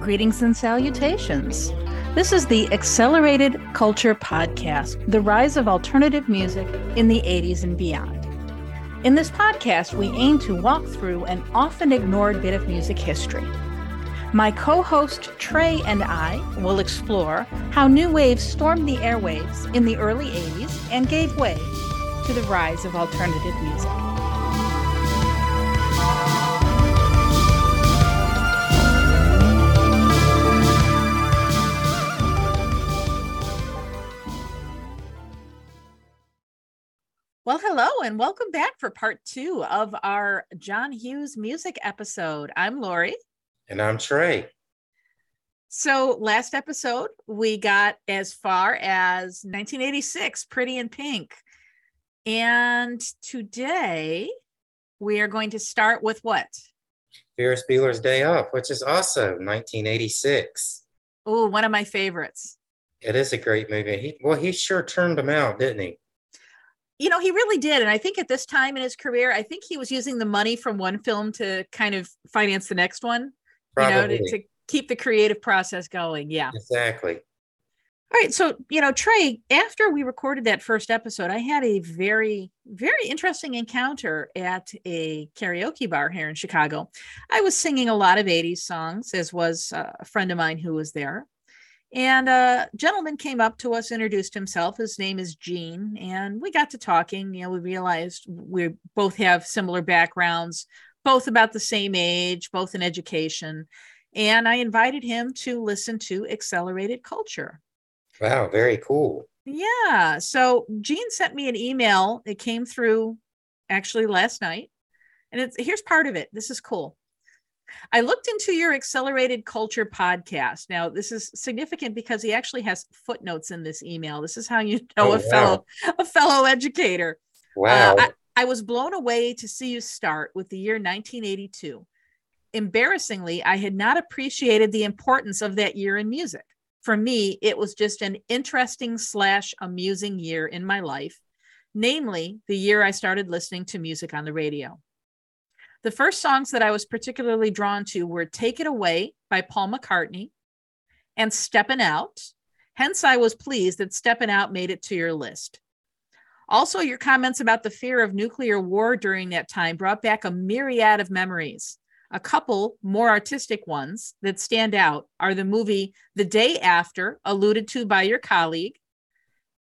Greetings and salutations. This is the Accelerated Culture Podcast, the rise of alternative music in the 80s and beyond. In this podcast, we aim to walk through an often ignored bit of music history. My co host Trey and I will explore how new waves stormed the airwaves in the early 80s and gave way to the rise of alternative music. Well, hello, and welcome back for part two of our John Hughes music episode. I'm Lori. And I'm Trey. So, last episode, we got as far as 1986, Pretty in Pink. And today, we are going to start with what? Ferris Bueller's Day Off, which is also 1986. Oh, one of my favorites. It is a great movie. He, well, he sure turned them out, didn't he? you know, he really did. And I think at this time in his career, I think he was using the money from one film to kind of finance the next one, Probably. you know, to, to keep the creative process going. Yeah. Exactly. All right. So, you know, Trey, after we recorded that first episode, I had a very, very interesting encounter at a karaoke bar here in Chicago. I was singing a lot of 80s songs, as was uh, a friend of mine who was there. And uh, a gentleman came up to us, introduced himself. His name is Gene. And we got to talking. You know, we realized we both have similar backgrounds, both about the same age, both in education. And I invited him to listen to Accelerated Culture. Wow, very cool. Yeah. So Gene sent me an email. It came through actually last night. And it's here's part of it. This is cool. I looked into your accelerated culture podcast. Now, this is significant because he actually has footnotes in this email. This is how you know oh, a fellow wow. a fellow educator. Wow. Uh, I, I was blown away to see you start with the year 1982. Embarrassingly, I had not appreciated the importance of that year in music. For me, it was just an interesting slash amusing year in my life, namely the year I started listening to music on the radio. The first songs that I was particularly drawn to were Take It Away by Paul McCartney and Steppin' Out. Hence, I was pleased that Steppin' Out made it to your list. Also, your comments about the fear of nuclear war during that time brought back a myriad of memories. A couple more artistic ones that stand out are the movie The Day After, alluded to by your colleague,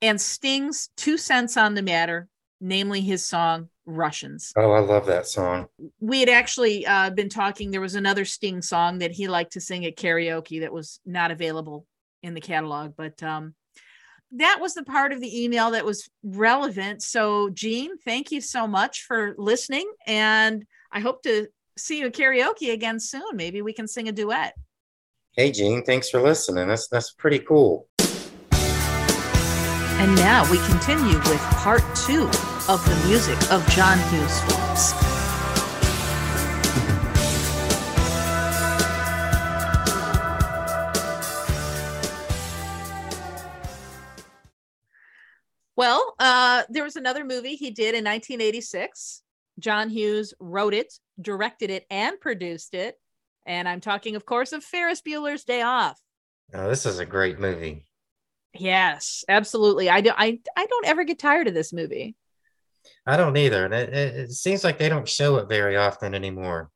and Sting's Two Cents on the Matter, namely his song Russians. Oh, I love that song. We had actually uh, been talking. There was another Sting song that he liked to sing at karaoke that was not available in the catalog, but um, that was the part of the email that was relevant. So, Gene, thank you so much for listening, and I hope to see you at karaoke again soon. Maybe we can sing a duet. Hey, Gene, thanks for listening. That's that's pretty cool. And now we continue with part two of the music of John Hughes films. Well, uh, there was another movie he did in 1986. John Hughes wrote it, directed it, and produced it. And I'm talking, of course, of Ferris Bueller's Day Off. Oh, this is a great movie. Yes, absolutely. I do. I I don't ever get tired of this movie. I don't either, and it, it, it seems like they don't show it very often anymore.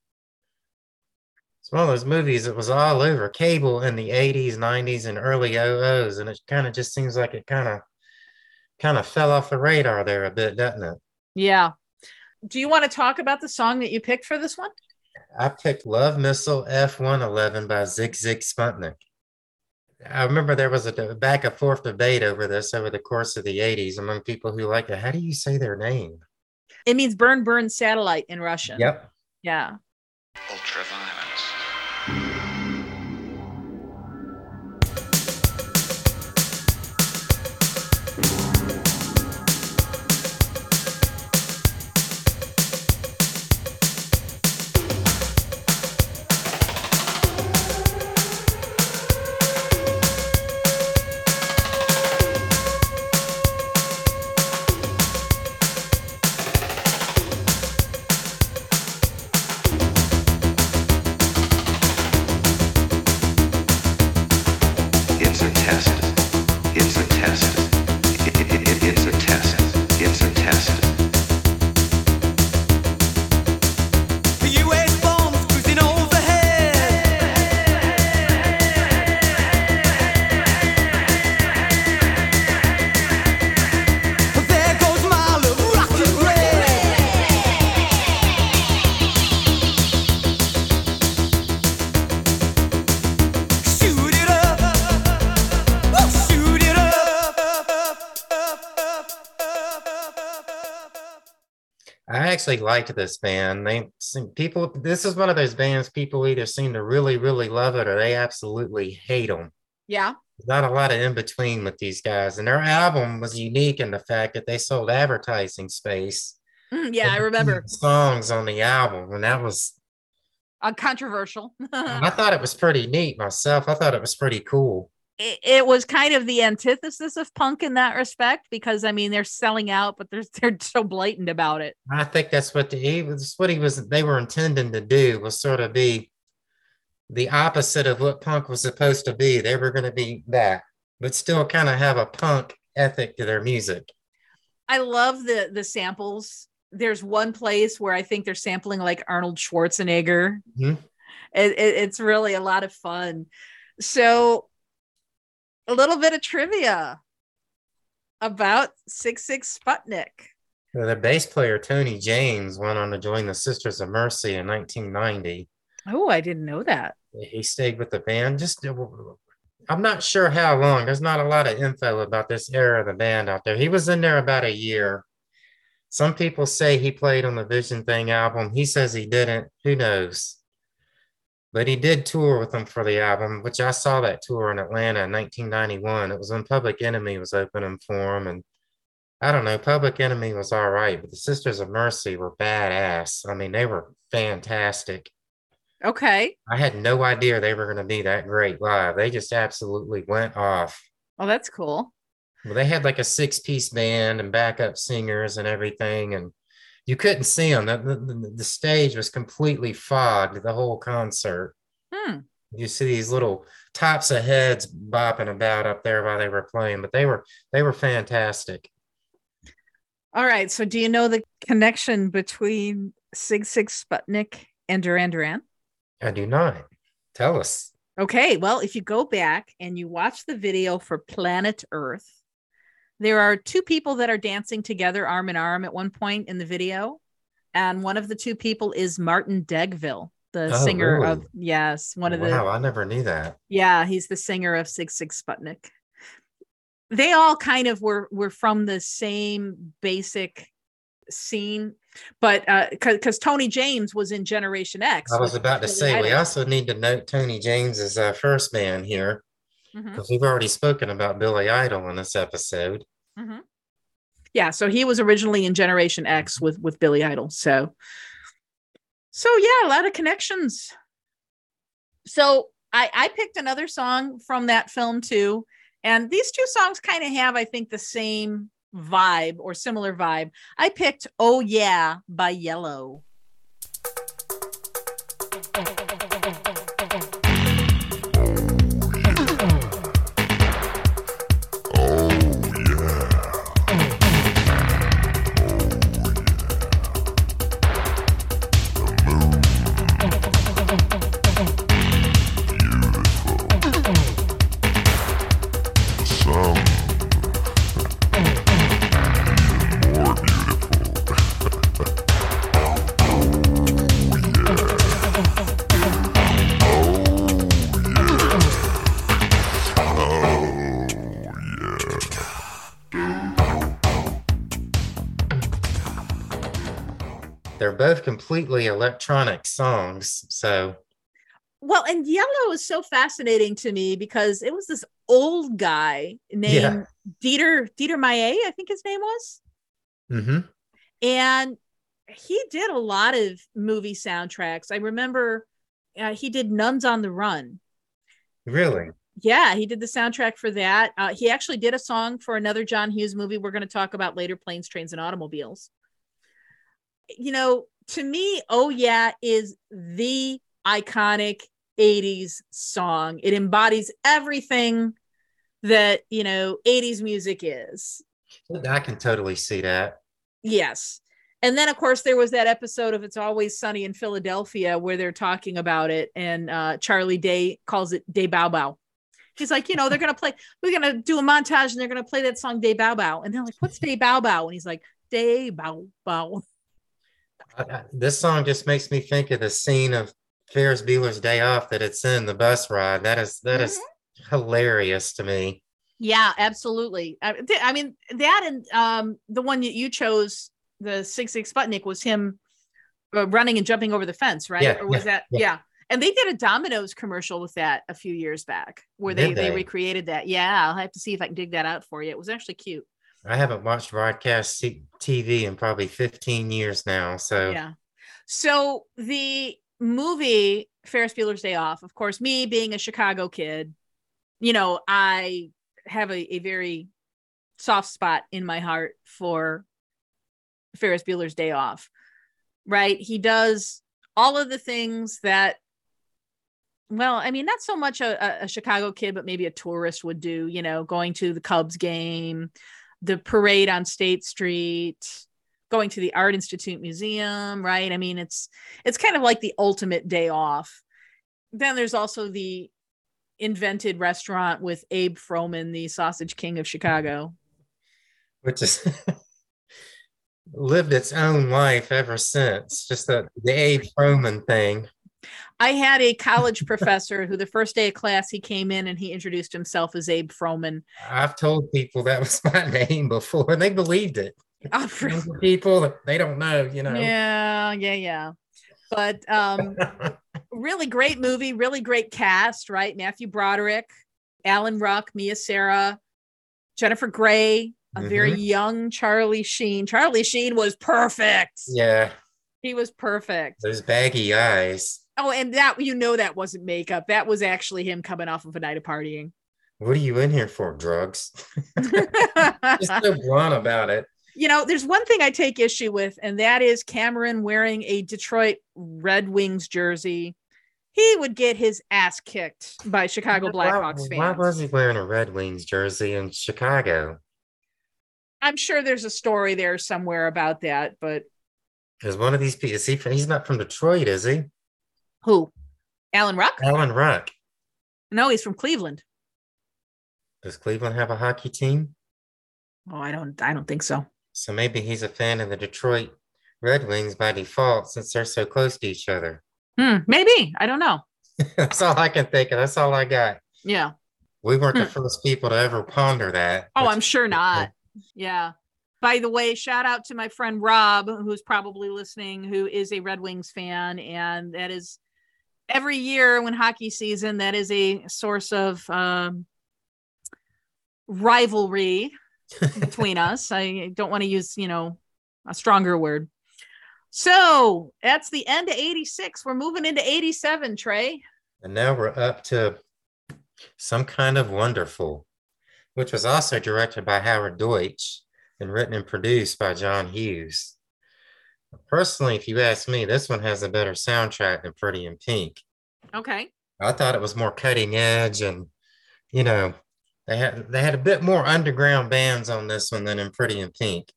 It's one of those movies that was all over cable in the 80s, 90s, and early 00s, and it kind of just seems like it kind of kind of fell off the radar there a bit, doesn't it? Yeah. Do you want to talk about the song that you picked for this one? I picked Love Missile F111 by Sigue Sigue Sputnik. I remember there was a back and forth debate over this over the course of the 80s among people who like it. How do you say their name? It means burn, burn satellite in Russian. Yep. Yeah. I actually liked this band. They seem, people. This is one of those bands people either seem to really, really love it or they absolutely hate them. Yeah. Not a lot of in between with these guys, and their album was unique in the fact that they sold advertising space. Mm, yeah, I remember songs on the album, and that was uh, controversial. I thought it was pretty neat myself. I thought it was pretty cool it, it, was kind of the antithesis of punk in that respect because I mean they're selling out, but they're they're so blatant about it. I think that's what the, he was. What he was. They were intending to do was sort of be the opposite of what punk was supposed to be. They were going to be that, but still kind of have a punk ethic to their music. I love the the samples. There's one place where I think they're sampling like Arnold Schwarzenegger. Mm-hmm. It, it, it's really a lot of fun. So a little bit of trivia about Sigue Sigue Sputnik. The bass player Tony James went on to join the Sisters of Mercy in 1990. Oh, I didn't know that. He stayed with the band. Just, I'm not sure how long. There's not a lot of info about this era of the band out there. He was in there about a year. Some people say he played on the Vision Thing album. He says he didn't. Who knows? But he did tour with them for the album, which I saw that tour in Atlanta in 1991. It was when Public Enemy was opening for him. And I don't know, Public Enemy was all right, but the Sisters of Mercy were badass. I mean, they were fantastic. Okay. I had no idea they were going to be that great live. They just absolutely went off. Oh, that's cool. Well, they had like a six piece band and backup singers and everything. And you couldn't see them. The, the, the stage was completely fogged the whole concert. Hmm. You see these little tops of heads bopping about up there while they were playing, but they were they were fantastic. All right. So do you know the connection between Sig Sigue Sputnik and Duran Duran? I do not. Tell us. Okay. Well, if you go back and you watch the video for Planet Earth, there are two people that are dancing together arm in arm at one point in the video. And one of the two people is Martin Degville, the oh, singer really? of, yes, one of wow, the. Wow, I never knew that. Yeah, he's the singer of Sigue Sigue Sputnik. They all kind of were were from the same basic scene but uh because Tony James was in Generation X. I was about to say, we also need to note Tony james James's uh, first band here because mm-hmm. we've already spoken about Billy Idol in this episode. Mm-hmm. Yeah, so he was originally in Generation X with with Billy Idol. So, so yeah, a lot of connections. So I I picked another song from that film too, and these two songs kind of have I think the same vibe or similar vibe. I picked "Oh Yeah" by Yello. Completely electronic songs. So, well, and Yello is so fascinating to me because it was this old guy named yeah. Dieter Dieter Meier, I think his name was. Mm-hmm. And he did a lot of movie soundtracks. I remember uh, he did Nuns on the Run. Really? Yeah, he did the soundtrack for that. Uh, he actually did a song for another John Hughes movie we're going to talk about later Planes, Trains, and Automobiles you know, to me, Oh Yeah is the iconic 80s song. It embodies everything that, you know, 80s music is. I can totally see that. Yes. And then, of course, there was that episode of It's Always Sunny in Philadelphia where they're talking about it, and uh, Charlie Day calls it Day Bow Bow. He's like, you know, they're gonna play, we're gonna do a montage, and they're gonna play that song Day Bow Bow, and they're like, what's Day Bow Bow? And he's like, Day Bow Bow. I, this song just makes me think of the scene of Ferris Bueller's Day Off that it's in the bus ride. That is that mm-hmm. is hilarious to me. Yeah, absolutely. I, I mean that and um, the one that you chose the Sigue Sigue Sputnik was him uh, running and jumping over the fence, right? Yeah, or was yeah, that yeah. yeah. And they did a Domino's commercial with that a few years back where they, they they? recreated that. Yeah, I'll have to see if I can dig that out for you. It was actually cute. I haven't watched broadcast TV in probably 15 years now. So Yeah. So the movie Ferris Bueller's Day Off, of course, me being a Chicago kid, you know, I have a, a very soft spot in my heart for Ferris Bueller's Day Off. Right? He does all of the things that well, I mean, not so much a, a- a Chicago kid, but maybe a tourist would do, you know, going to the Cubs game, the parade on State Street, going to the Art Institute Museum, right? I mean, it's it's kind of like the ultimate day off. Then there's also the invented restaurant with Abe Froman, the sausage king of Chicago. which is lived its own life ever since. Just the, the Abe Froman thing. I had a college professor who the first day of class he came in and he introduced himself as Abe Froman. I've told people that was my name before and they believed it. Oh, are people that they don't know, you know. yeah, yeah, yeah. But um really great movie, really great cast, right? Matthew Broderick, Alan Ruck, Mia Sara, Jennifer Grey, a very young Charlie Sheen. Charlie Sheen was perfect. yeah, He was perfect. those baggy eyes. Oh, and that you know that wasn't makeup. That was actually him coming off of a night of partying. What are you in here for? Drugs? Just so blunt about it. you know, there's one thing I take issue with, and that is Cameron wearing a Detroit Red Wings jersey. He would get his ass kicked by Chicago Blackhawks why, fans. why was he wearing a Red Wings jersey in Chicago? I'm sure there's a story there somewhere about that, but Because one of these people, is he, he's not from Detroit, is he? Who? Alan Ruck? Alan Ruck. No, he's from Cleveland. Does Cleveland have a hockey team? Oh, I don't I don't think so. So maybe he's a fan of the Detroit Red Wings by default since they're so close to each other. Hmm, maybe. I don't know. That's all I can think of. That's all I got. Yeah. We weren't the Hmm. first people to ever ponder that. Oh, I'm sure not. Yeah. By the way, shout out to my friend Rob, who's probably listening, who is a Red Wings fan. And that is every year when hockey season, that is a source of um, rivalry between us. I don't want to use, you know, a stronger word. So that's the end of 86. We're moving into 87, Trey. And now we're up to some kind of wonderful, which was also directed by Howard Deutch and written and produced by John Hughes. Personally, if you ask me, this one has a better soundtrack than Pretty in Pink. Okay. I thought it was more cutting edge and you know, they had they had a bit more underground bands on this one than in Pretty in Pink.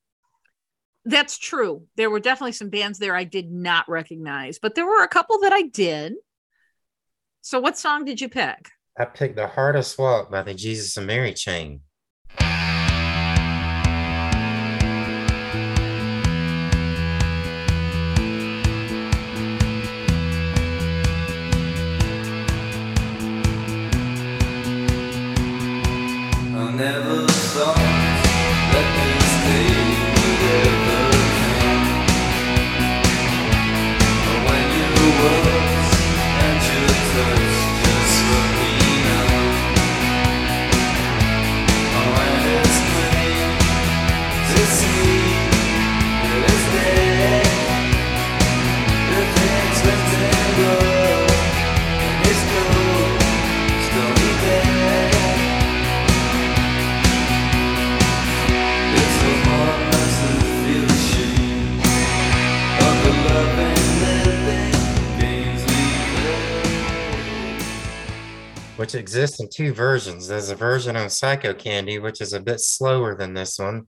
That's true. There were definitely some bands there I did not recognize, but there were a couple that I did. So, what song did you pick? I picked The Hardest Walk by the Jesus and Mary Chain. Which exists in two versions. There's a version on Psychocandy, which is a bit slower than this one.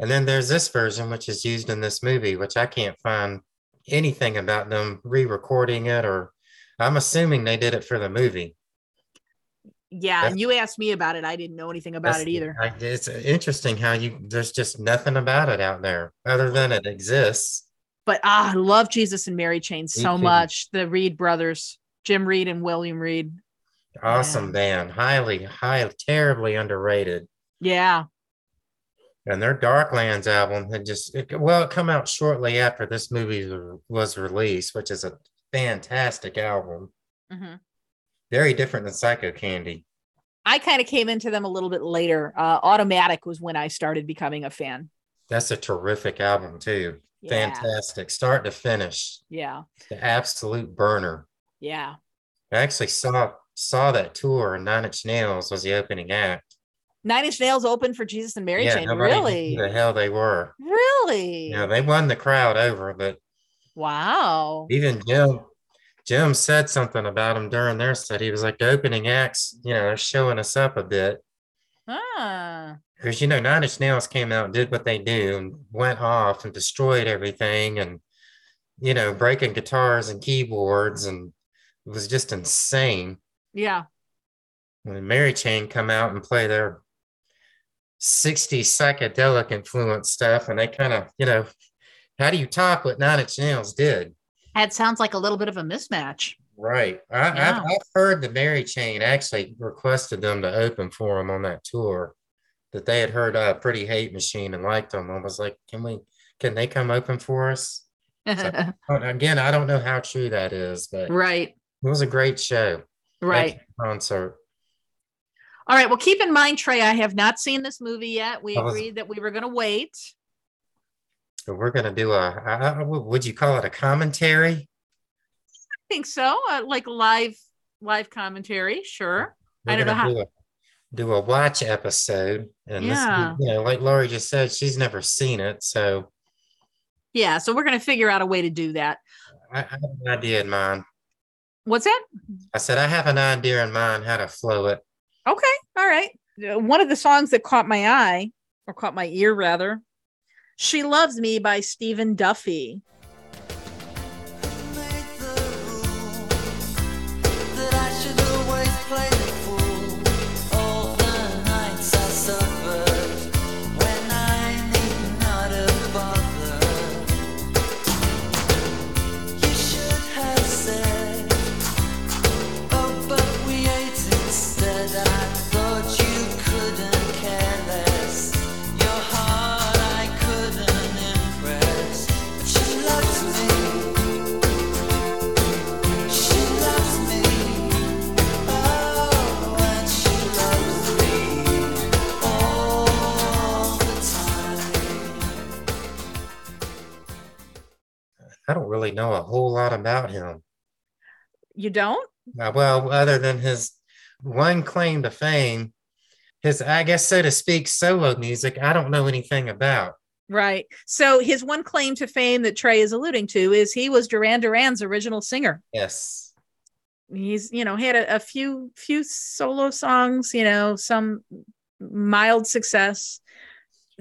And then there's this version, which is used in this movie, which I can't find anything about them re recording it, or I'm assuming they did it for the movie. Yeah, That's- and you asked me about it. I didn't know anything about it either. I- it's interesting how you there's just nothing about it out there other than it exists. But ah, I love Jesus and Mary Chain so much. The Reid brothers, Jim Reid and William Reid. Awesome band, highly, highly, terribly underrated. Yeah. And their Darklands album had just it, well, it come out shortly after this movie was- released, which is a fantastic album. Mhm. Very different than Psychocandy. I kind of came into them a little bit later. Uh, Automatic was when I started becoming a fan. That's a terrific album too. Yeah. Fantastic, start to finish. Yeah. The absolute burner. Yeah. I actually saw saw that tour, and Nine Inch Nails was the opening act. Nine Inch Nails opened for Jesus and Mary Chain. nobody knew Really? the hell they were. Really? Know, they won the crowd over, but Wow. even Jim Jim said something about him during their set. He was like the opening acts, you know, they're showing us up a bit. Ah. Because you know, Nine Inch Nails came out and did what they do and went off and destroyed everything and you know, breaking guitars and keyboards and it was just insane. Yeah. When Mary Chain come out and play their 60 psychedelic influence stuff, and they kind of, you know, how do you top what Nine Inch Nails did? That sounds like a little bit of a mismatch. Right. I, Yeah. I've heard the Mary Chain actually requested them to open for them on that tour. That they had heard uh, Pretty Hate Machine and liked them. I was like, can we? Can they come open for us? Oh, Again, I don't know how true that is, but right. it was a great show. Right. Concert. All right. Well, keep in mind, Trey, I have not seen this movie yet. We was- agreed that we were going to wait. We're gonna do a. Would you call it a commentary? I think so. Uh, like live live commentary. Sure. We're I don't know how- do a, do a watch episode, and Yeah. this, you know, like Laurie just said, she's never seen it, so Yeah. So we're going to figure out a way to do that. I, I have an idea in mind. What's that? I said I have an idea in mind how to flow it. Okay. All right. Uh, One of the songs that caught my eye, or caught my ear rather, She Loves Me by Stephen Duffy. Him. You don't? Uh, well, other than his one claim to fame, his, I guess, so to speak, solo music, I don't know anything about. Right. So his one claim to fame that Trey is alluding to is he was Duran Duran's original singer. Yes. He's, you know, he had a, a few few solo songs, you know, some mild success.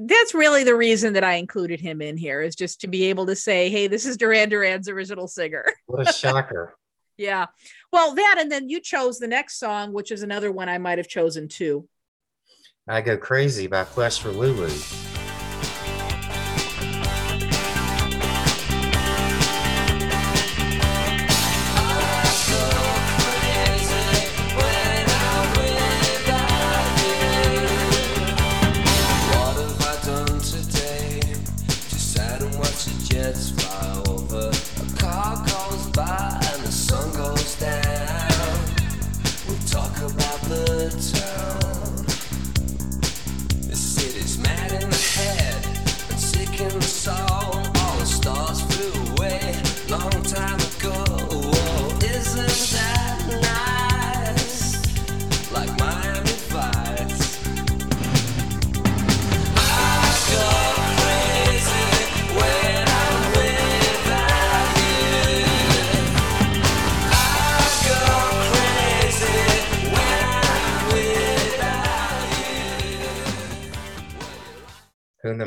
That's really the reason that I included him in here is just to be able to say, hey, this is Duran Duran's original singer. What a shocker. yeah. Well, that and then you chose the next song, which is another one I might have chosen too. I Go Crazy by Flesh for Lulu.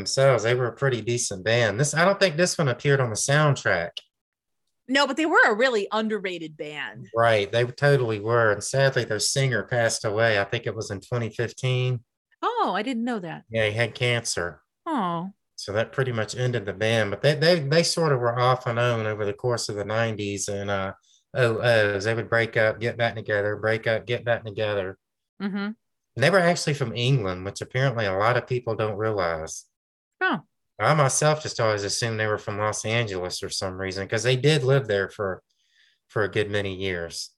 Themselves, they were a pretty decent band. This I don't think this one appeared on the soundtrack. No, but they were a really underrated band. Right. They totally were. And sadly their singer passed away. I think it was in 2015. Oh, I didn't know that. Yeah, he had cancer. Oh, So that pretty much ended the band. But they they they sort of were off and on over the course of the 90s and uh oh ohs. They would break up, get back together, break up, get back together. mm-hmm. And they were actually from England, which apparently a lot of people don't realize. I myself just always assumed they were from Los Angeles for some reason because they did live there for for a good many years.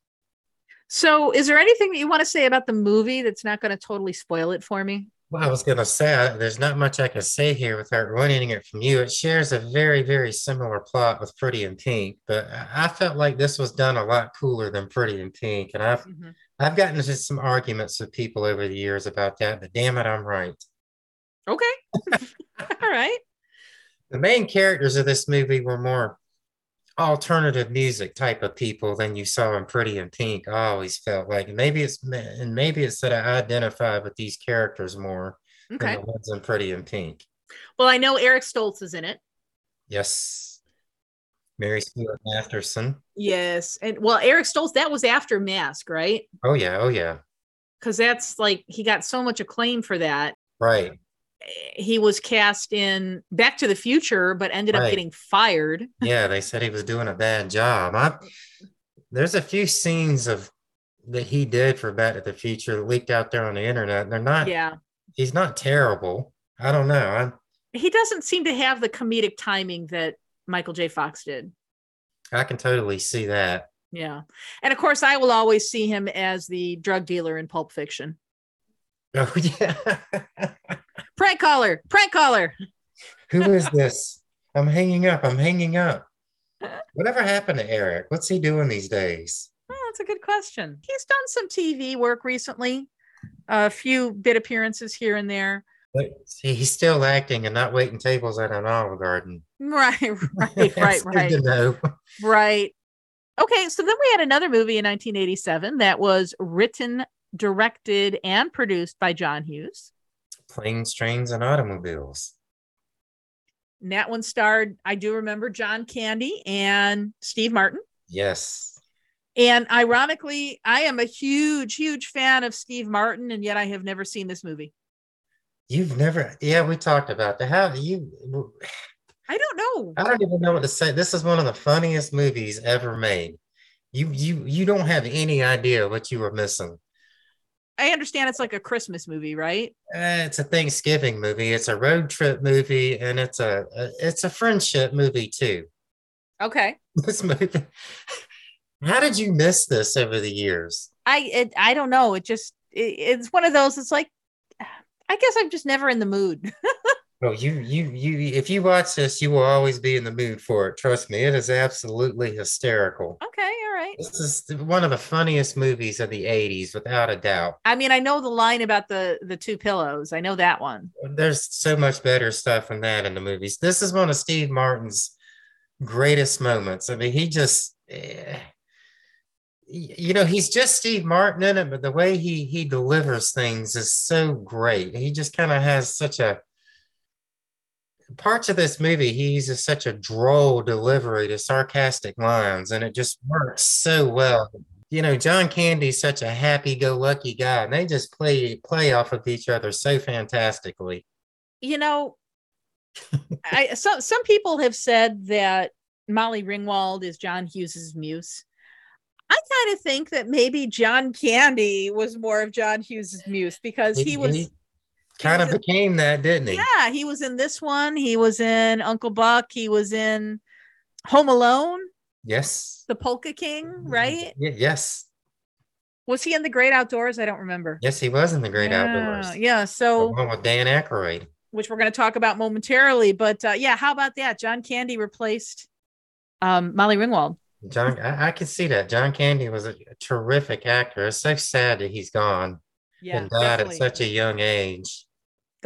So, is there anything that you want to say about the movie that's not going to totally spoil it for me? Well, I was going to say, I- there's not much I can say here without ruining it from you. It shares a very, very similar plot with Pretty in Pink, but I felt like this was done a lot cooler than Pretty in Pink. And I've, Mhm. I've gotten into some arguments with people over the years about that, but damn it, I'm right. Okay. All right. The main characters of this movie were more alternative music type of people than you saw in Pretty in Pink. I always felt like maybe it's and maybe it's that I identify with these characters more Okay. than the ones in Pretty in Pink. Well, I know Eric Stoltz is in it. Yes. Mary Stuart Masterson. Yes. And well, Eric Stoltz, that was after Mask, right? Oh yeah, oh yeah. Because that's like he got so much acclaim for that. Right. He was cast in Back to the Future, but ended up getting fired. Yeah, they said he was doing a bad job. I, there's a few scenes of that he did for Back to the Future leaked out there on the internet. They're not Yeah. he's not terrible. I don't know. I'm He doesn't seem to have the comedic timing that Michael J. Fox did. I can totally see that. Yeah. And of course, I will always see him as the drug dealer in Pulp Fiction. Oh yeah. Prank caller, prank caller. Who is this? I'm hanging up. I'm hanging up. Whatever happened to Eric? What's he doing these days? Oh, that's a good question. He's done some TV work recently, a few bit appearances here and there. But see, he's still acting and not waiting tables at an Olive Garden. Right, right, right, good right, to know. right. Okay, so then we had another movie in 1987 that was written, directed, and produced by John Hughes. Planes, trains, and automobiles. And that one starred, I do remember John Candy and Steve Martin. Yes. And ironically, I am a huge, huge fan of Steve Martin, and yet I have never seen this movie. You've never, yeah, we talked about that. How you, I don't know. I don't even know what to say. This is one of the funniest movies ever made. You, you, you don't have any idea what you were missing. I understand it's like a Christmas movie, right? Uh, it's a Thanksgiving movie. It's a road trip movie, and it's a, a it's a friendship movie too. Okay. This movie. How did you miss this over the years? I it, I don't know. It just it, it's one of those. It's like I guess I'm just never in the mood. Oh, you, you, you. If you watch this, you will always be in the mood for it. Trust me, it is absolutely hysterical. okay, all right. This is one of the funniest movies of the '80s, without a doubt. I mean, I know the line about the the two pillows. I know that one. There's so much better stuff than that in the movies. This is one of Steve Martin's greatest moments. I mean, he just, eh, you know, he's just Steve Martin in it, but the way he he delivers things is so great. He just kind of has such a parts of this movie. He uses such a droll delivery to sarcastic lines, and it just works so well. You know, John Candy's such a happy-go-lucky guy, and they just play play off of each other so fantastically. You know, I some some people have said that Molly Ringwald is John Hughes's muse. I kind of think that maybe John Candy was more of John Hughes's muse because he, was kind of in- became that, didn't he? yeah, he was in this one. He was in Uncle Buck. He was in Home Alone, Yes. The Polka King, right? Yes. Was he in The Great Outdoors? I don't remember. Yes, he was in the Great yeah, Outdoors. Yeah. So The one with Dan Aykroyd. which we're going to talk about momentarily, but uh, yeah, how about that? John Candy replaced um, Molly Ringwald. John, I, I can see that. John Candy was a terrific actor. It's so sad that he's gone Yeah, and died definitely, at such a young age.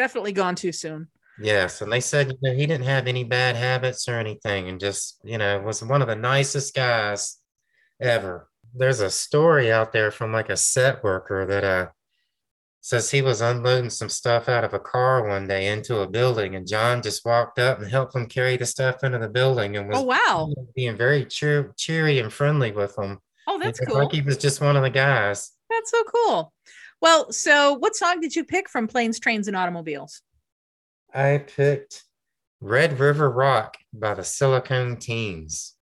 Definitely gone too soon. Yes, and they said you know, he didn't have any bad habits or anything, and just you know was one of the nicest guys ever. There's a story out there from like a set worker that uh says he was unloading some stuff out of a car one day into a building, and John just walked up and helped him carry the stuff into the building, and was Oh wow! being very cheer- cheery and friendly with him. Oh, that's cool. Like he was just one of the guys. That's so cool. Well, so what song did you pick from Planes, Trains, and Automobiles? I picked Red River Rock by the Silicon Teens.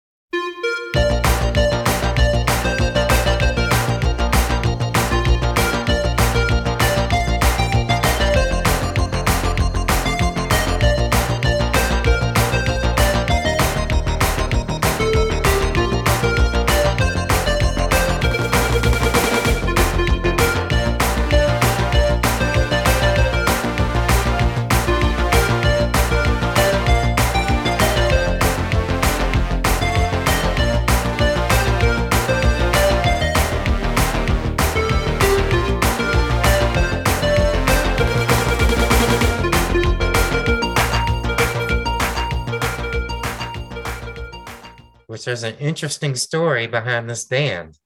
Which there's an interesting story behind this band,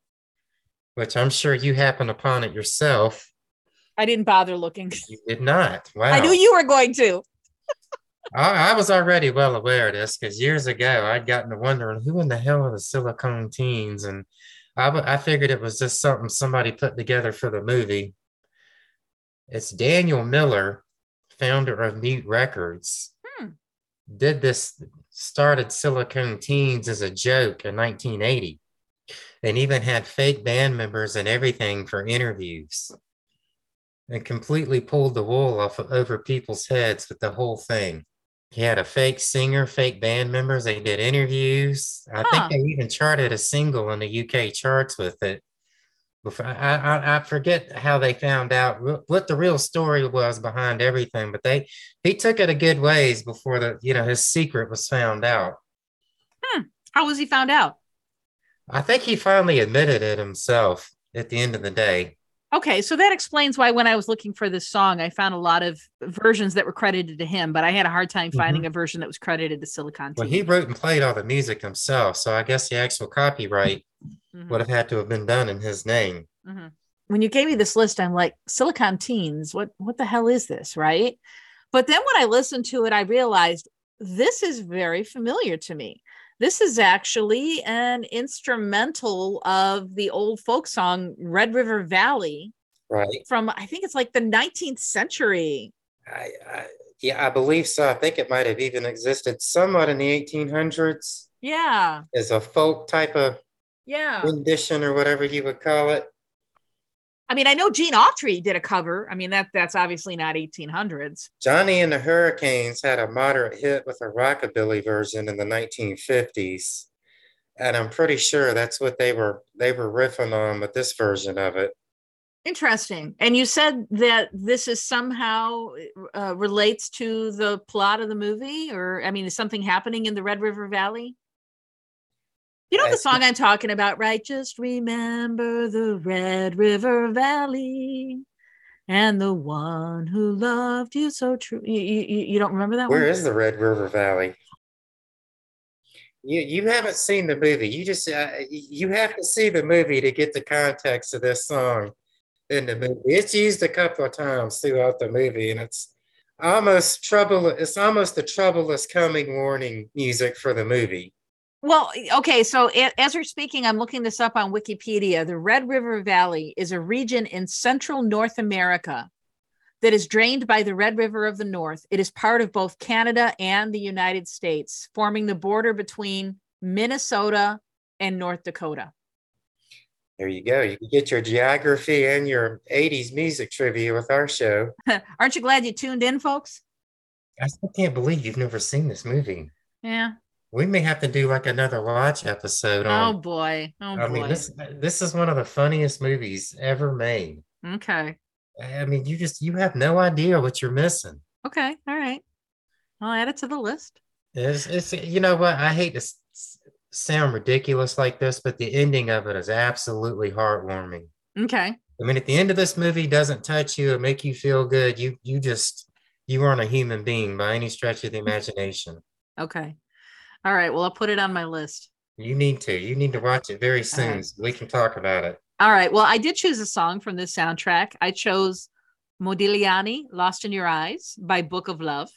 which I'm sure you happened upon it yourself. I didn't bother looking. You did not. Wow. I knew you were going to. I, I was already well aware of this because years ago I'd gotten to wondering who in the hell are the Silicon Teens, and I, w- I figured it was just something somebody put together for the movie. It's Daniel Miller, founder of Mute Records, Hmm. did this, started Silicon Teens as a joke in 1980, and even had fake band members and everything for interviews, and completely pulled the wool off over people's heads with the whole thing. He had a fake singer, fake band members. They did interviews. I Huh. think they even charted a single in the UK charts with it. Before, I, I, I forget how they found out wh- what the real story was behind everything, but they he took it a good ways before the you know his secret was found out. Hmm. How was he found out? I think he finally admitted it himself at the end of the day. Okay, so that explains why when I was looking for this song, I found a lot of versions that were credited to him, but I had a hard time finding a version that was credited to Silicon Mm-hmm. Well, Teen. he wrote and played all the music himself, so I guess the actual copyright Mhm, would have had to have been done in his name. mhm. When you gave me this list, I'm like, Silicon Teens, what what the hell is this, right? But then when I listened to it, I realized this is very familiar to me. This is actually an instrumental of the old folk song Red River Valley Right. from I think it's like the 19th century. I, I yeah, I believe so. I think it might have even existed somewhat in the 1800s Yeah, as a folk type of yeah. rendition or whatever you would call it. I mean, I know Gene Autry did a cover. I mean, that that's obviously not 1800s. Johnny and the Hurricanes had a moderate hit with a rockabilly version in the 1950s. And I'm pretty sure that's what they were they were riffing on with this version of it. Interesting. And you said that this is somehow uh, relates to the plot of the movie, or I mean, is something happening in the Red River Valley? You know the song I'm talking about, right? Just remember the Red River Valley and the one who loved you so true. You, you, you don't remember that Where one? is the Red River Valley? You you haven't seen the movie. You just uh, you have to see the movie to get the context of this song in the movie. It's used a couple of times throughout the movie, and it's almost trouble. It's almost the troublous coming warning music for the movie. Well, okay. So as we're speaking, I'm looking this up on Wikipedia. The Red River Valley is a region in central North America that is drained by the Red River of the North. It is part of both Canada and the United States, forming the border between Minnesota and North Dakota. There you go. You can get your geography and your 80s music trivia with our show. Aren't you glad you tuned in, folks? I still can't believe you've never seen this movie. Yeah. We may have to do like another watch episode Oh boy. Oh I boy. mean, this this is one of the funniest movies ever made. okay. I mean, you just you have no idea what you're missing. Okay. All right. I'll add it to the list. It's, it's you know what I hate to sound ridiculous like this, but the ending of it is absolutely heartwarming. Okay. I mean, at the end of this movie doesn't touch you and make you feel good. You you just you aren't a human being by any stretch of the imagination. Okay. All right. Well, I'll put it on my list. You need to. You need to watch it very soon. right. So we can talk about it. All right. Well, I did choose a song from this soundtrack. I chose Modigliani, Lost in Your Eyes by Book of Love.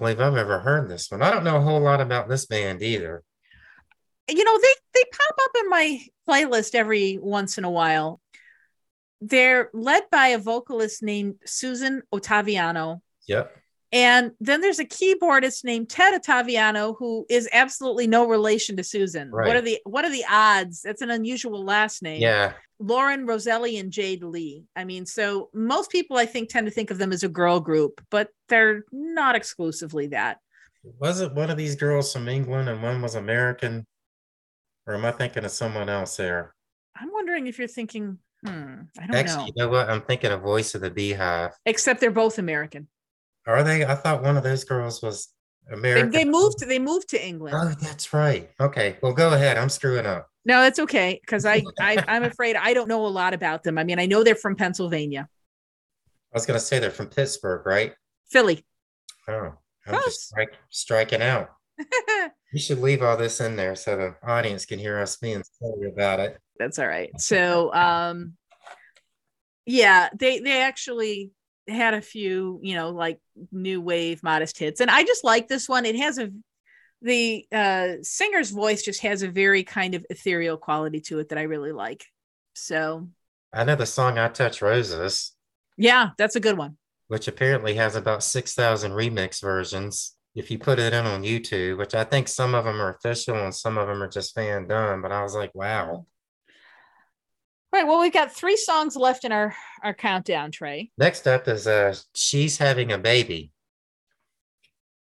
Believe I've ever heard this one. I don't know a whole lot about this band either. you know, they they pop up in my playlist every once in a while. They're led by a vocalist named Susan Ottaviano. Yep. And then there's a keyboardist named Ted Ottaviano who is absolutely no relation to Susan. Right. What are the what are the odds? That's an unusual last name. Yeah. Lauren Roselli and Jade Lee. I mean, so most people I think tend to think of them as a girl group, but they're not exclusively that. Was it one of these girls from England and one was American? Or am I thinking of someone else there? I'm wondering if you're thinking, hmm, I don't Actually, know. you know what? I'm thinking of Voice of the Beehive. Except they're both American. Are they? I thought one of those girls was They, American. they moved. They moved to England. Oh, that's right. Okay. Well, go ahead. I'm screwing up. No, it's okay because I, I I'm afraid I don't know a lot about them. I mean, I know they're from Pennsylvania, I was going to say they're from Pittsburgh, right? Philly. Oh, I'm Close. just strike, striking out. You should leave all this in there so the audience can hear us being silly about it. That's all right. So, um, yeah, they they actually had a few, you know, like new wave modest hits, and I just like this one. It has a the uh singer's voice just has a very kind of ethereal quality to it that I really like. So, I know the song I Touch Roses, yeah, that's a good one. which apparently has about 6,000 remix versions. If you put it in on YouTube, which I think some of them are official and some of them are just fan done, but I was like, wow. Right. Well, we've got three songs left in our our countdown, Trey. Next up is uh, She's Having a Baby.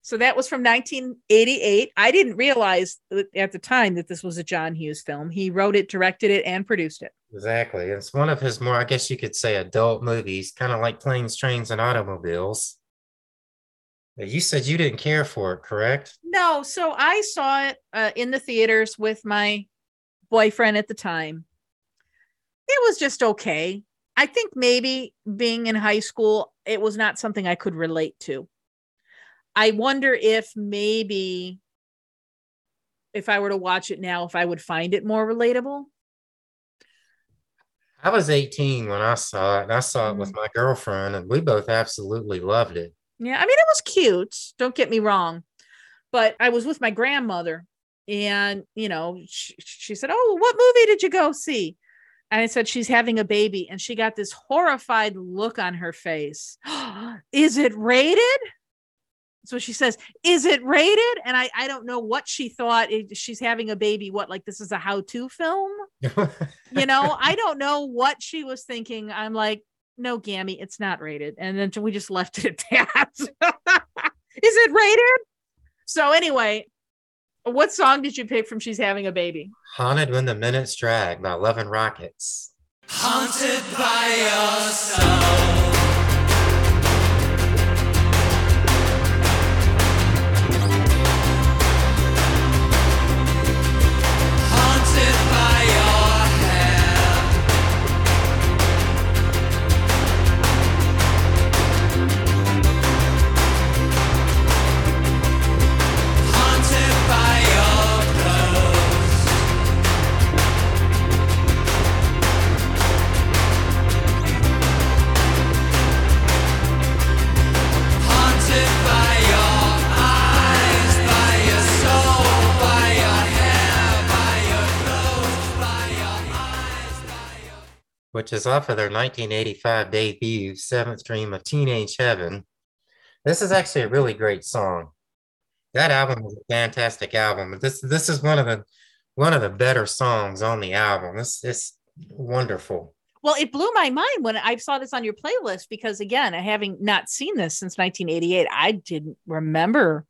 So that was from 1988. I didn't realize at the time that this was a John Hughes film. He wrote it, directed it, and produced it. Exactly. It's one of his more, I guess you could say, adult movies, kind of like Planes, Trains, and Automobiles. You said you didn't care for it, correct? No, so I saw it uh, in the theaters with my boyfriend at the time. It was just okay. I think maybe being in high school, it was not something I could relate to. I wonder if maybe if I were to watch it now, if I would find it more relatable. I was 18 when I saw it, and I saw it with mm. my girlfriend, and we both absolutely loved it. Yeah, I mean, it was cute. Don't get me wrong, but I was with my grandmother, and you know, she, she said, "Oh, what movie did you go see?" And I said, "She's having a baby," and she got this horrified look on her face. Is it rated? So she says, "Is it rated?" And I I don't know what she thought. She's having a baby. What like this is a how-to film? you know i don't know what she was thinking i'm like no gammy it's not rated and then we just left it at that is it rated so anyway what song did you pick from she's having a baby Haunted When the Minutes Drag by Love and Rockets. Haunted by your which is off of their 1985 debut, Seventh Dream of Teenage Heaven. This is actually a really great song. That album was a fantastic album. This this is one of the one of the better songs on the album. This it's wonderful. well it blew my mind when i saw this on your playlist because again having not seen this since 1988 i didn't remember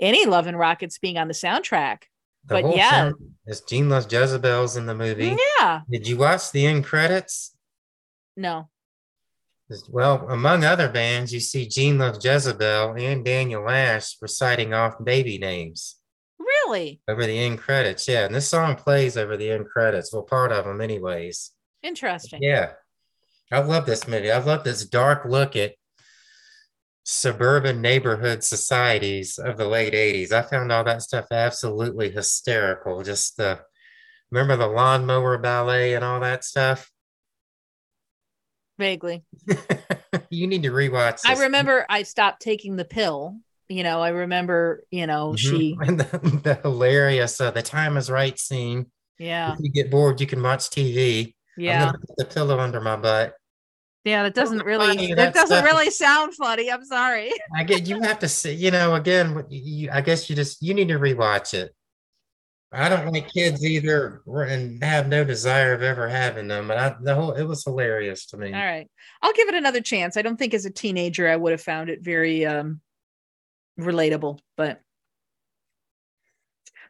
any love and rockets being on the soundtrack The But yeah. is Gene Loves Jezebel's in the movie. yeah Did you watch the end credits? No Well, among other bands, you see Gene Loves Jezebel and Daniel Ash reciting off baby names. really over the end credits. Yeah, and this song plays over the end credits. Well, part of them, anyways. interesting Yeah, I love this movie. I love this dark look at suburban neighborhood societies of the late '80s. I found all that stuff absolutely hysterical. Just the remember the lawnmower ballet and all that stuff. Vaguely you need to rewatch. I remember I stopped taking the pill You know, I remember, you know, Mhm. she, and the, the hilarious uh, the time is right scene. yeah, If you get bored, you can watch TV. Yeah, the pillow under my butt. yeah. That doesn't Funny, really, that that doesn't stuff- really sound funny. I'm sorry. I get you have to see, you know, again, you, I guess you just you need to rewatch it. I don't like kids either, and have no desire of ever having them. But I, the whole it was hilarious to me. All right. I'll give it another chance. I don't think as a teenager I would have found it very um relatable, but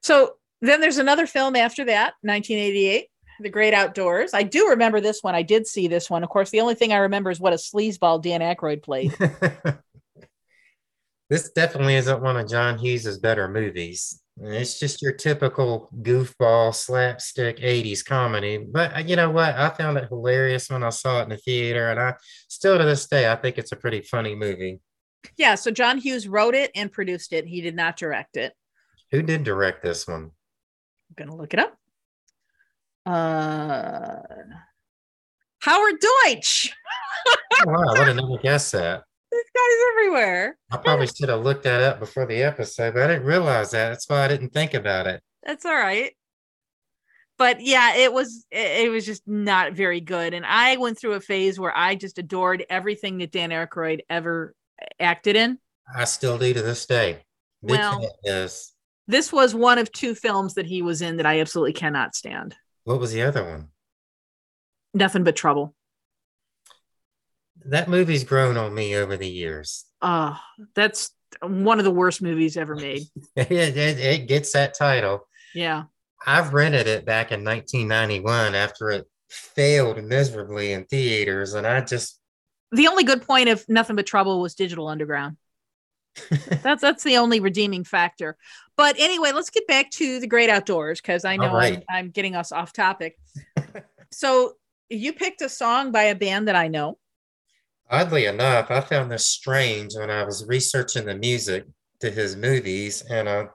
so then there's another film after that, 1988, The Great Outdoors. I do remember this one. I did see this one. Of course, the only thing I remember is what a sleazeball Dan Aykroyd played. this definitely isn't one of John Hughes's better movies. It's just your typical goofball slapstick 80s comedy. But uh, you know what? I found it hilarious when I saw it in the theater, and I still to this day I think it's a pretty funny movie. yeah, so John Hughes wrote it and produced it. He did not direct it. Who did direct this one? I'm gonna look it up. Uh Howard Deutch. Oh, wow, I would have never guessed that. Everywhere. I probably should have looked that up before the episode, but I didn't realize that. That's why I didn't think about it. That's all right. But yeah, it was it, it was just not very good. And I went through a phase where I just adored everything that Dan Aykroyd ever acted in. I still do to this day. Big Well- yes. This was one of two films that he was in that I absolutely cannot stand. What was the other one? Nothing but trouble. That movie's grown on me over the years. Oh, that's one of the worst movies ever made. it, it, it gets that title. Yeah. I've rented it back in 1991 after it failed miserably in theaters, and I just The only good point of Nothing But Trouble was Digital Underground. that's that's the only redeeming factor. But anyway, let's get back to the great outdoors because I know right. I'm, I'm getting us off topic. so you picked a song by a band that I know. Oddly enough, I found this strange when I was researching the music to his movies, and uh,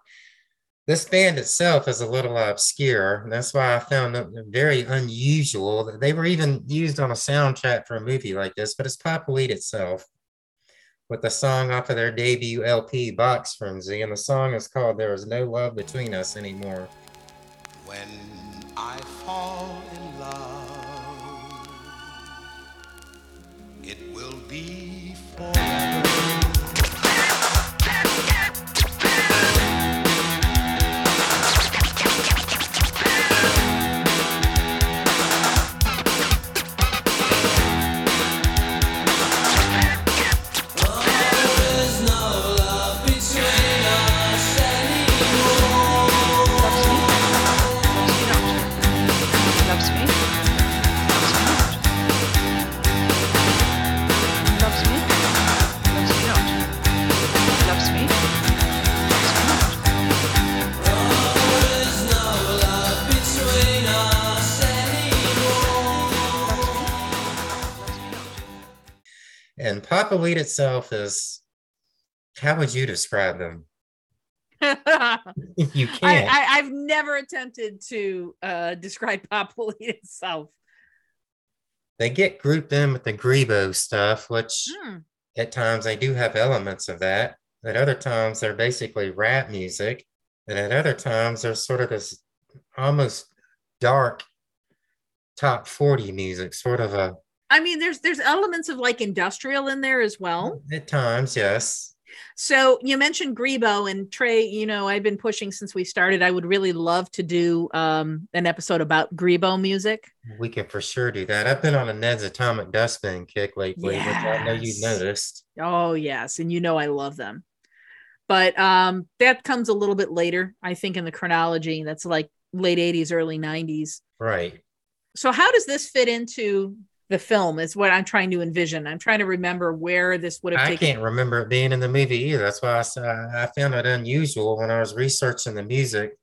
this band itself is a little obscure. That's why I found it very unusual that they were even used on a soundtrack for a movie like this. But it's Pop Will Eat Itself, with the song off of their debut LP, Box Frenzy, and the song is called "There Is No Love Between Us Anymore." When I fall in will be forever. Will Eat Itself is, how would you describe them? You can't. I, I've never attempted to uh, describe Pop itself. they get grouped in with the Grebo stuff, which Hmm. at times they do have elements of that. At other times they're basically rap music, and at other times there's sort of this almost dark top 40 music, sort of a I mean, there's there's elements of like industrial in there as well. at times, yes. So you mentioned Grebo and Trey. You know, I've been pushing since we started. I would really love to do um, an episode about Grebo music. We can for sure do that. I've been on a Ned's Atomic Dustbin kick lately, which I know you've noticed. Oh yes, and you know I love them. But um, that comes a little bit later, I think, in the chronology. That's like late '80s, early '90s. Right. So how does this fit into the film? Is what I'm trying to envision. I'm trying to remember where this would have I taken. can't remember it being in the movie either. That's why I, I found it unusual when I was researching the music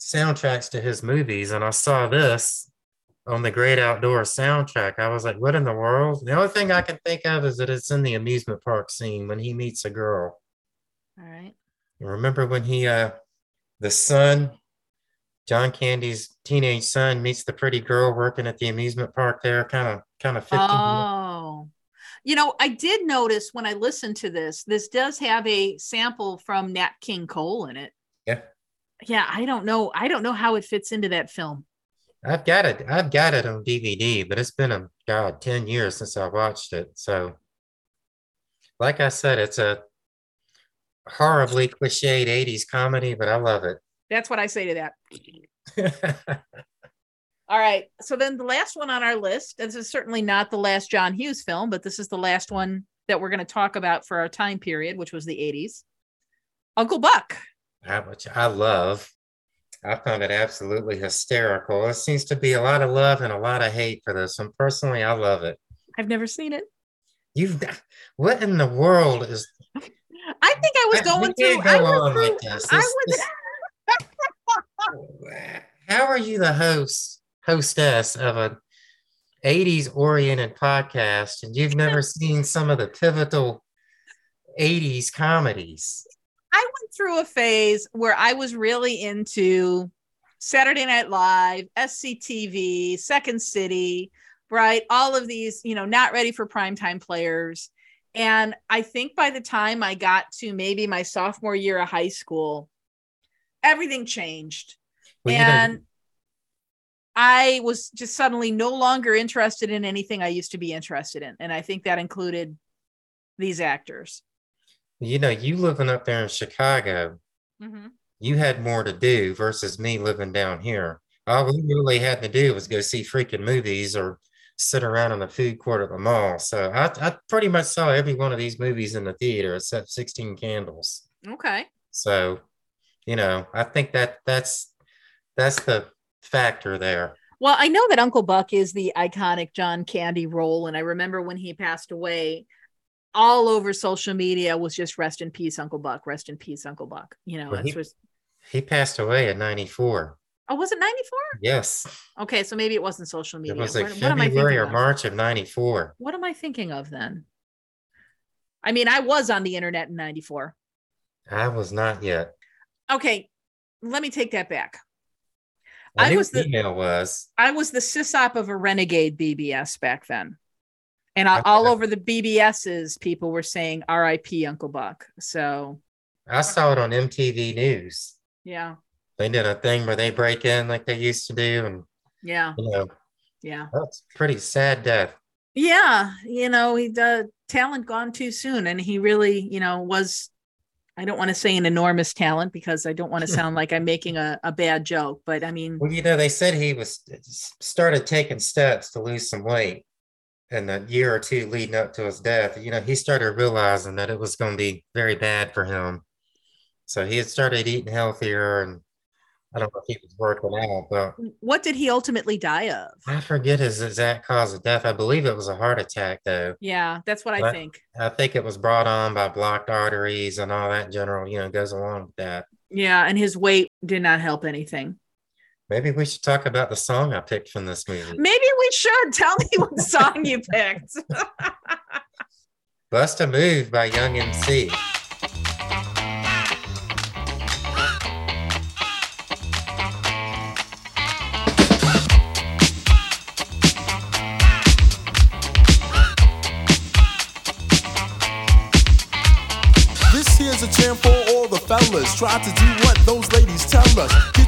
soundtracks to his movies, and I saw this on the Great Outdoor soundtrack. I was like, "What in the world?" The only thing I can think of is that it's in the amusement park scene when he meets a girl. All right. Remember when he, uh, the son, John Candy's teenage son, meets the pretty girl working at the amusement park there, kind of, kind of 15. Oh, You know, I did notice when I listened to this, this does have a sample from Nat King Cole in it. Yeah. Yeah, I don't know. I don't know how it fits into that film. I've got it. I've got it on DVD, but it's been a god ten years since I watched it. So, like I said, it's a horribly cliched '80s comedy, but I love That's what I say to that. All right. So then the last one on our list, this is certainly not the last John Hughes film, but this is the last one that we're going to talk about for our time period, which was the 80s. Uncle Buck. Much I love. I found it absolutely hysterical. There seems to be a lot of love and a lot of hate for this. And personally, I love it. I've never seen it. You've what in the world is I think I was going through. I through. this. I was. How are you the host hostess of a 80s oriented podcast and you've never seen some of the pivotal 80s comedies? I went through a phase where I was really into Saturday Night Live, SCTV, Second City, right? All of these, you know, not ready for primetime players. And I think by the time I got to maybe my sophomore year of high school, everything changed. Well, you know, and I was just suddenly no longer interested in anything I used to be interested in. And I think that included these actors. you know, you living up there in Chicago, Mhm. you had more to do versus me living down here. All we really had to do was go see freaking movies or sit around in the food court at the mall. So I, I pretty much saw every one of these movies in the theater except 16 Candles. Okay. So, you know, I think that that's that's the factor there. Well, I know that Uncle Buck is the iconic John Candy role. And I remember when he passed away, all over social media was just rest in peace, Uncle Buck, rest in peace, Uncle Buck. You know, Well, he- just, He passed away at 94. oh, was it 94? Yes. Okay, so maybe it wasn't social media. It was like What- what am I February thinking or of? March of 94. What am I thinking of then? I mean, I was on the internet in 94. I was not yet. Okay, let me take that back. I, I was the- email was. I was the sysop of a renegade BBS back then. And I- all over the BBSs, people were saying RIP Uncle Buck. So, I saw it on MTV News. yeah, They did a thing where they break in like they used to do, and yeah, you know yeah. that's pretty sad death. Yeah, you know, he the talent gone too soon, and he really, you know, was. I don't want to say an enormous talent because I don't want to sound like I'm making a, a bad joke, but I mean, Well, you know, they said he was uh, started taking steps to lose some weight in the year or two leading up to his death. You know, he started realizing that it was going to be very bad for him. So he had started eating healthier, and I don't know if he was working out, but what did he ultimately die of? I forget his exact cause of death. I believe it was a heart attack, though. Yeah, that's what I think. I think it was brought on by blocked arteries and all that in general, you know, goes along with that. Yeah, and his weight did not help anything. Maybe we should talk about the song I picked from this movie. Maybe we should tell me what song you picked. Bust a Move by Young MC. Try to do what those ladies tell us. Get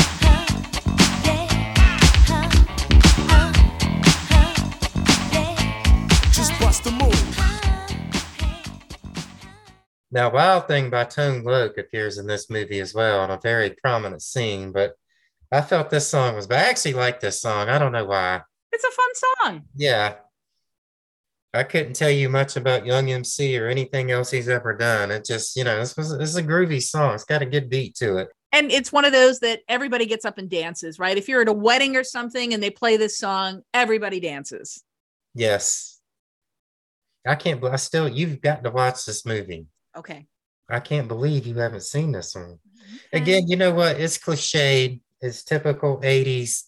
Now, Wild Thing by Tone Loc appears in this movie as well in a very prominent scene, but I felt this song was, I actually like this song. I don't know why. it's a fun song. Yeah. I couldn't tell you much about Young MC or anything else he's ever done. It just, you know, this was this is a groovy song. It's got a good beat to it. And it's one of those that everybody gets up and dances, right? If you're at a wedding or something and they play this song, everybody dances. Yes. I can't. I still. You've got to watch this movie. Okay. I can't believe you haven't seen this one. Okay. Again, you know what? It's cliched. It's typical '80s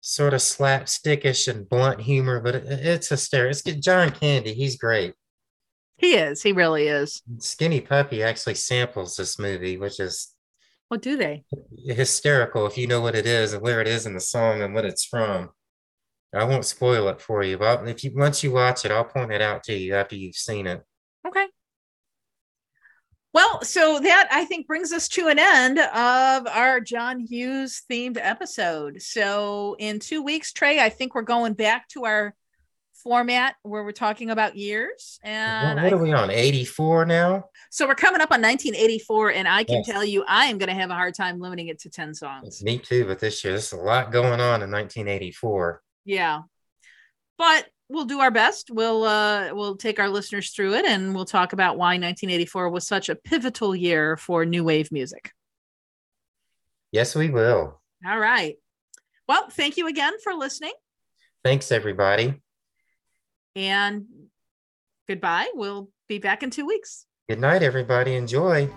sort of slapstickish and blunt humor, but it, it's hysterical. It's. John Candy. He's great. He is. He really is. Skinny Puppy actually samples this movie, which is What do they? hysterical if you know what it is and where it is in the song and what it's from. I won't spoil it for you, but if you once you watch it, I'll point it out to you after you've seen it. Okay. Well, so that I think brings us to an end of our John Hughes themed episode. So in two weeks, Trey, I think we're going back to our format where we're talking about years. And what I- are we on? 84 now? so we're coming up on 1984, and I can Yes. tell you I am going to have a hard time limiting it to 10 songs. Me too, but this year there's a lot going on in 1984. Yeah. But we'll do our best. We'll uh we'll take our listeners through it and we'll talk about why 1984 was such a pivotal year for new wave music. Yes, we will. All right. Well, thank you again for listening Thanks, everybody. and goodbye. We'll be back in 2 weeks. Good night, everybody. Enjoy.